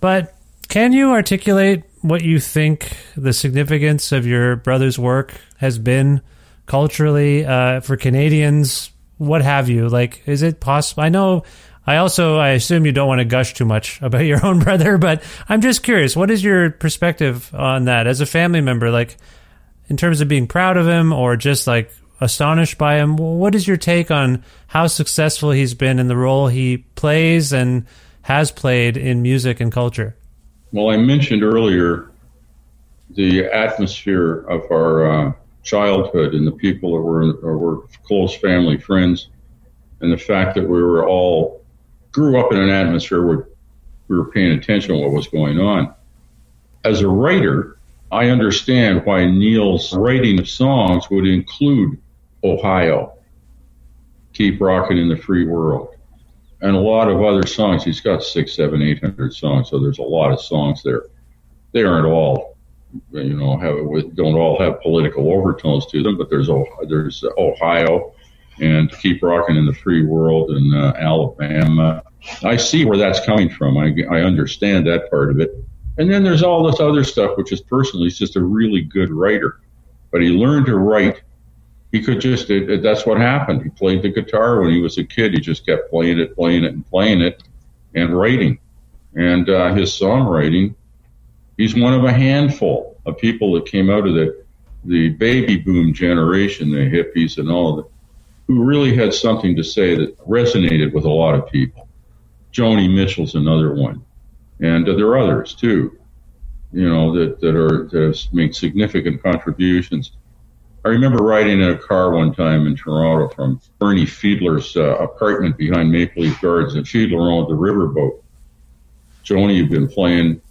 But can you articulate what you think the significance of your brother's work has been culturally uh, for Canadians? What have you? Like, is it possible? I know. I also, I assume you don't want to gush too much about your own brother, but I'm just curious. What is your perspective on that as a family member? Like, in terms of being proud of him or just like astonished by him. What is your take on how successful he's been in the role he plays and has played in music and culture? Well, I mentioned earlier the atmosphere of our uh, childhood and the people that were, were close family friends, and the fact that we were all grew up in an atmosphere where we were paying attention to what was going on. As a writer, I understand why Neil's writing of songs would include Ohio, Keep Rocking in the Free World, and a lot of other songs. He's got six, seven, eight hundred songs, so there's a lot of songs there. They aren't all, you know, have don't all have political overtones to them, but there's there's Ohio and Keep Rocking in the Free World and uh, Alabama. I see where that's coming from. I, I understand that part of it. And then there's all this other stuff, which is personally, he's just a really good writer. But he learned to write. He could just, it, it, that's what happened. He played the guitar when he was a kid. He just kept playing it, playing it, and playing it, and writing. And uh, his songwriting, he's one of a handful of people that came out of the, the baby boom generation, the hippies and all of it, who really had something to say that resonated with a lot of people. Joni Mitchell's another one and uh, there are others too, you know, that, that are that have made significant contributions. I remember riding in a car one time in Toronto from Bernie Fiedler's uh, apartment behind Maple Leaf Gardens, and Fiedler owned the riverboat. Joni had been playing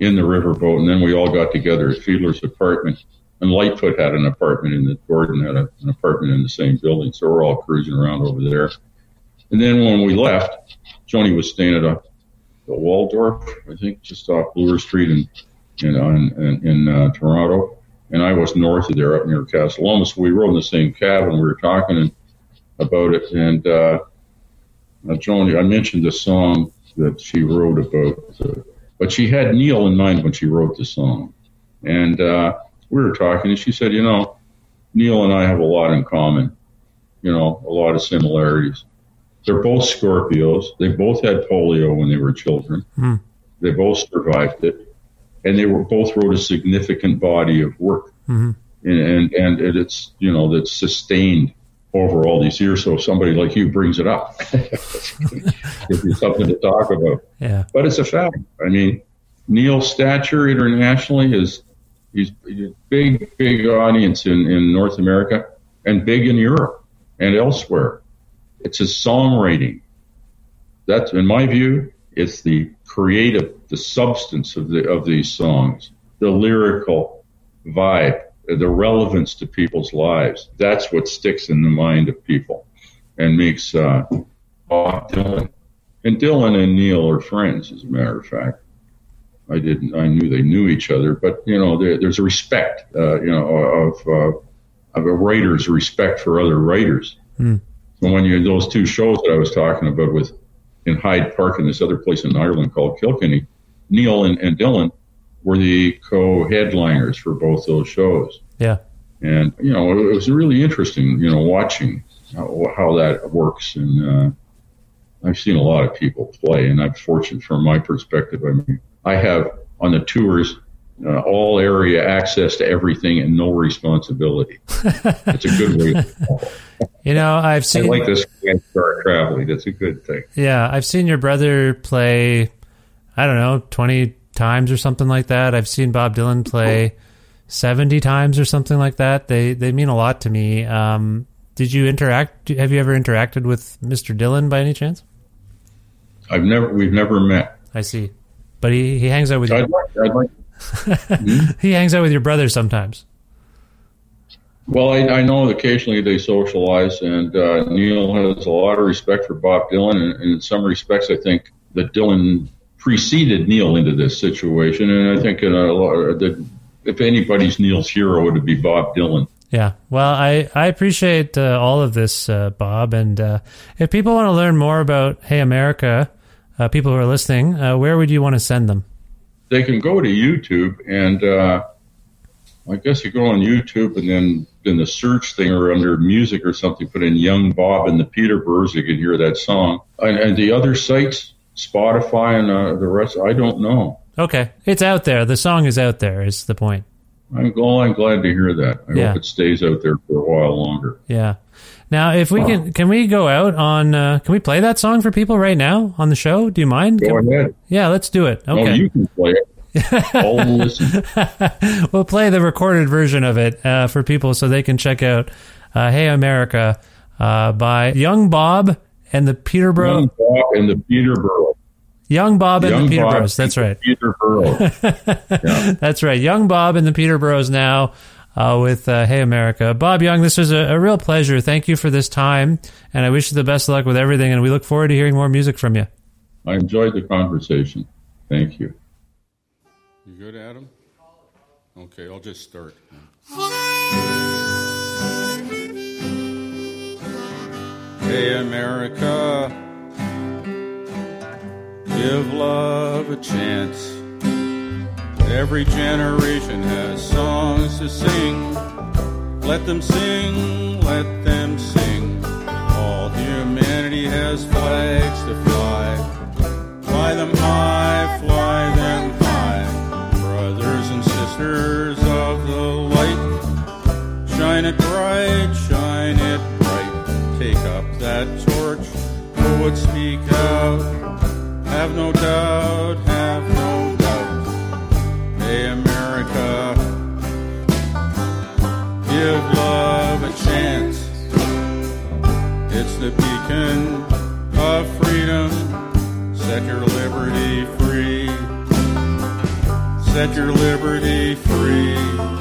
in the riverboat, and then we all got together at Fiedler's apartment. And Lightfoot had an apartment in the Gordon had a, an apartment in the same building, so we're all cruising around over there. And then when we left, Joni was staying at a the Waldorf, I think, just off Bloor Street in in in, in uh, Toronto, and I was north of there, up near Casa Loma. We rode in the same cab, and we were talking about it. And uh, uh, Joni, I mentioned the song that she wrote about, uh, but she had Neil in mind when she wrote the song, and uh, we were talking, and she said, you know, Neil and I have a lot in common, you know, a lot of similarities. They're both Scorpios. They both had polio when they were children. Mm. They both survived it, and they were both wrote a significant body of work, mm-hmm. and, and and it's you know that's sustained over all these years. So somebody like you brings it up, gives you something to talk about. Yeah, but it's a fact. I mean, Neil's stature internationally is he's a big, big audience in, in North America and big in Europe and elsewhere. It's his songwriting. That's, in my view, it's the creative, the substance of the of these songs, the lyrical vibe, the relevance to people's lives. That's what sticks in the mind of people and makes uh, Bob Dylan and Dylan and Neil are friends, as a matter of fact. I didn't. I knew they knew each other, but you know, there, there's a respect, uh, you know, of uh, of a writer's respect for other writers. Mm. So when you those two shows that I was talking about with in Hyde Park and this other place in Ireland called Kilkenny, Neil and, and Dylan were the co-headliners for both those shows. Yeah, and you know it was really interesting, you know, watching how, how that works. And uh, I've seen a lot of people play, and I'm fortunate from my perspective. I mean, I have on the tours uh, all area access to everything and no responsibility. it's a good way. you know, I've seen. I like this start traveling. That's a good thing. Yeah, I've seen your brother play. I don't know, twenty times or something like that. I've seen Bob Dylan play seventy times or something like that. They they mean a lot to me. Um, did you interact? Have you ever interacted with Mr. Dylan by any chance? I've never. We've never met. I see, but he, he hangs out with. I'd like, I'd like he hangs out with your brother sometimes. Well, I, I know occasionally they socialize, and uh, Neil has a lot of respect for Bob Dylan, and, and, in some respects, I think that Dylan preceded Neil into this situation, and I think in a lot, that if anybody's Neil's hero, it would be Bob Dylan. Yeah. Well, I, I appreciate uh, all of this, uh, Bob. And uh, if people want to learn more about Hey America, uh, people who are listening, uh, where would you want to send them? They can go to YouTube and uh, I guess you go on YouTube and then in the search thing or under music or something, put in Young Bob and the Peterboroughs. You can hear that song. And, and the other sites, Spotify and uh, the rest, I don't know. Okay. It's out there. The song is out there, is the point. I'm glad, I'm glad to hear that. I Yeah. hope it stays out there for a while longer. Yeah. Now, if we can, can we go out on? Uh, can we play that song for people right now on the show? Do you mind? Go Can- ahead. Yeah, let's do it. No, Okay. you can play it. We'll play the recorded version of it uh, for people so they can check out uh, "Hey America" uh, by Young Bob and the Peterborough Young Bob and the Peterborough. Young Bob and Young the Bob Peterboroughs. That's right. the Peterborough. That's right. Young Bob and the Peterboroughs now uh, with uh, Hey America. Bob Young, this was a, a real pleasure. Thank you for this time, and I wish you the best of luck with everything. And we look forward to hearing more music from you. I enjoyed the conversation. Thank you. You good, Adam? Okay, I'll just start. Hey, America, give love a chance. Every generation has songs to sing. Let them sing, let them sing. All humanity has flags to fly. Fly them high, fly them high. Brothers and sisters of the light, shine it bright. Take up that torch, who would speak out. Have no doubt, have no doubt. Hey, America, give love a chance. It's the beacon of freedom. Set your liberty free. Set your liberty free.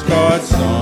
God's song.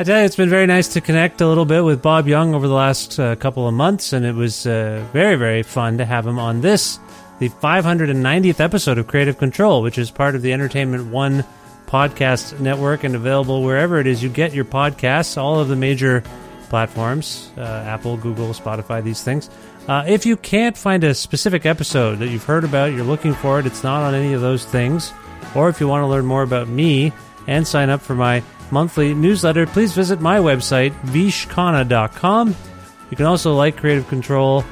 I tell you, it's been very nice to connect a little bit with Bob Young over the last uh, couple of months, and it was uh, very, very fun to have him on this, the 590th episode of Creative Control, which is part of the Entertainment One podcast network and available wherever it is you get your podcasts, all of the major platforms uh, Apple, Google, Spotify, these things. Uh, if you can't find a specific episode that you've heard about, you're looking for it, it's not on any of those things, or if you want to learn more about me and sign up for my monthly newsletter, please visit my website, vishkhanna.com. You can also like Creative Control.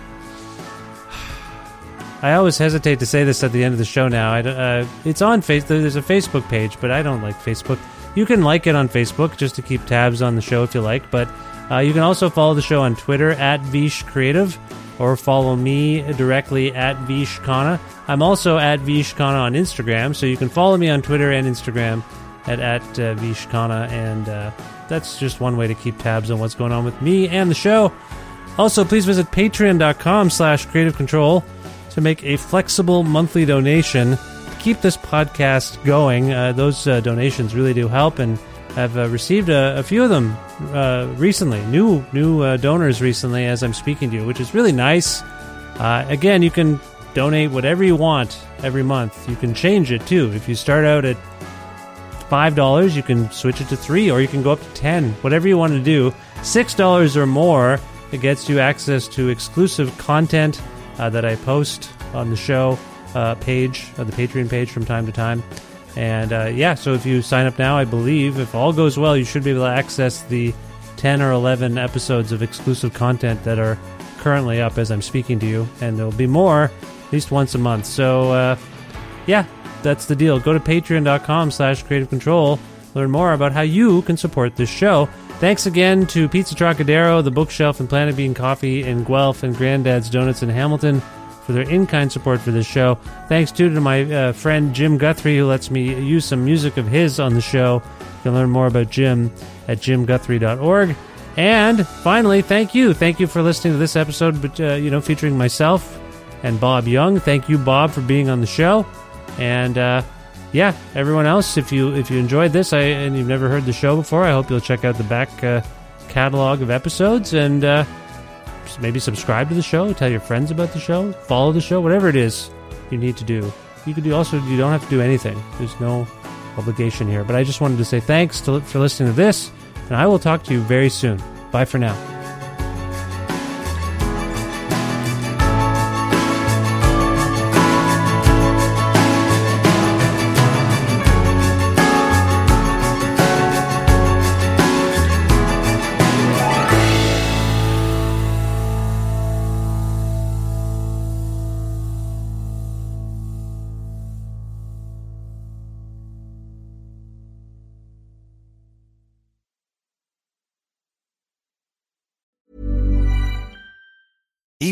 I always hesitate to say this at the end of the show now. I, uh, it's on Facebook. There's a Facebook page, but I don't like Facebook. You can like it on Facebook just to keep tabs on the show if you like, but uh, you can also follow the show on Twitter at Vish Creative or follow me directly at Vishkhanna. I'm also at Vishkhanna on Instagram, so you can follow me on Twitter and Instagram at, at uh, Vishkhanna, and uh, that's just one way to keep tabs on what's going on with me and the show. Also, please visit patreon.com slash creative control to make a flexible monthly donation to keep this podcast going. Uh, those uh, donations really do help, and I've uh, received a, a, few of them uh, recently, new new uh, donors recently as I'm speaking to you, which is really nice. Uh, again, you can donate whatever you want every month. You can change it too. If you start out at five dollars, you can switch it to three, or you can go up to ten. Whatever you want to do. Six dollars or more, it gets you access to exclusive content uh, that I post on the show uh, page, uh, the Patreon page, from time to time. And uh, yeah, so if you sign up now, I believe if all goes well, you should be able to access the ten or eleven episodes of exclusive content that are currently up as I'm speaking to you, and there'll be more at least once a month. So uh, yeah, that's the deal. Go to patreon.com slash creative control. Learn more about how you can support this show. Thanks again to Pizza Trocadero, The Bookshelf, and Planet Bean Coffee in Guelph and Granddad's Donuts in Hamilton for their in-kind support for this show. Thanks too to my uh, friend Jim Guthrie who lets me use some music of his on the show. You can learn more about Jim at jimguthrie.org. And finally, thank you. Thank you for listening to this episode, but uh, you know, featuring myself and Bob Young. Thank you, Bob, for being on the show. And uh, yeah, everyone else, if you if you enjoyed this I, and you've never heard the show before, I hope you'll check out the back uh, catalog of episodes and uh, maybe subscribe to the show, tell your friends about the show, follow the show, whatever it is you need to do. You could do also you don't have to do anything. There's no obligation here. But I just wanted to say thanks to, for listening to this, and I will talk to you very soon. Bye for now.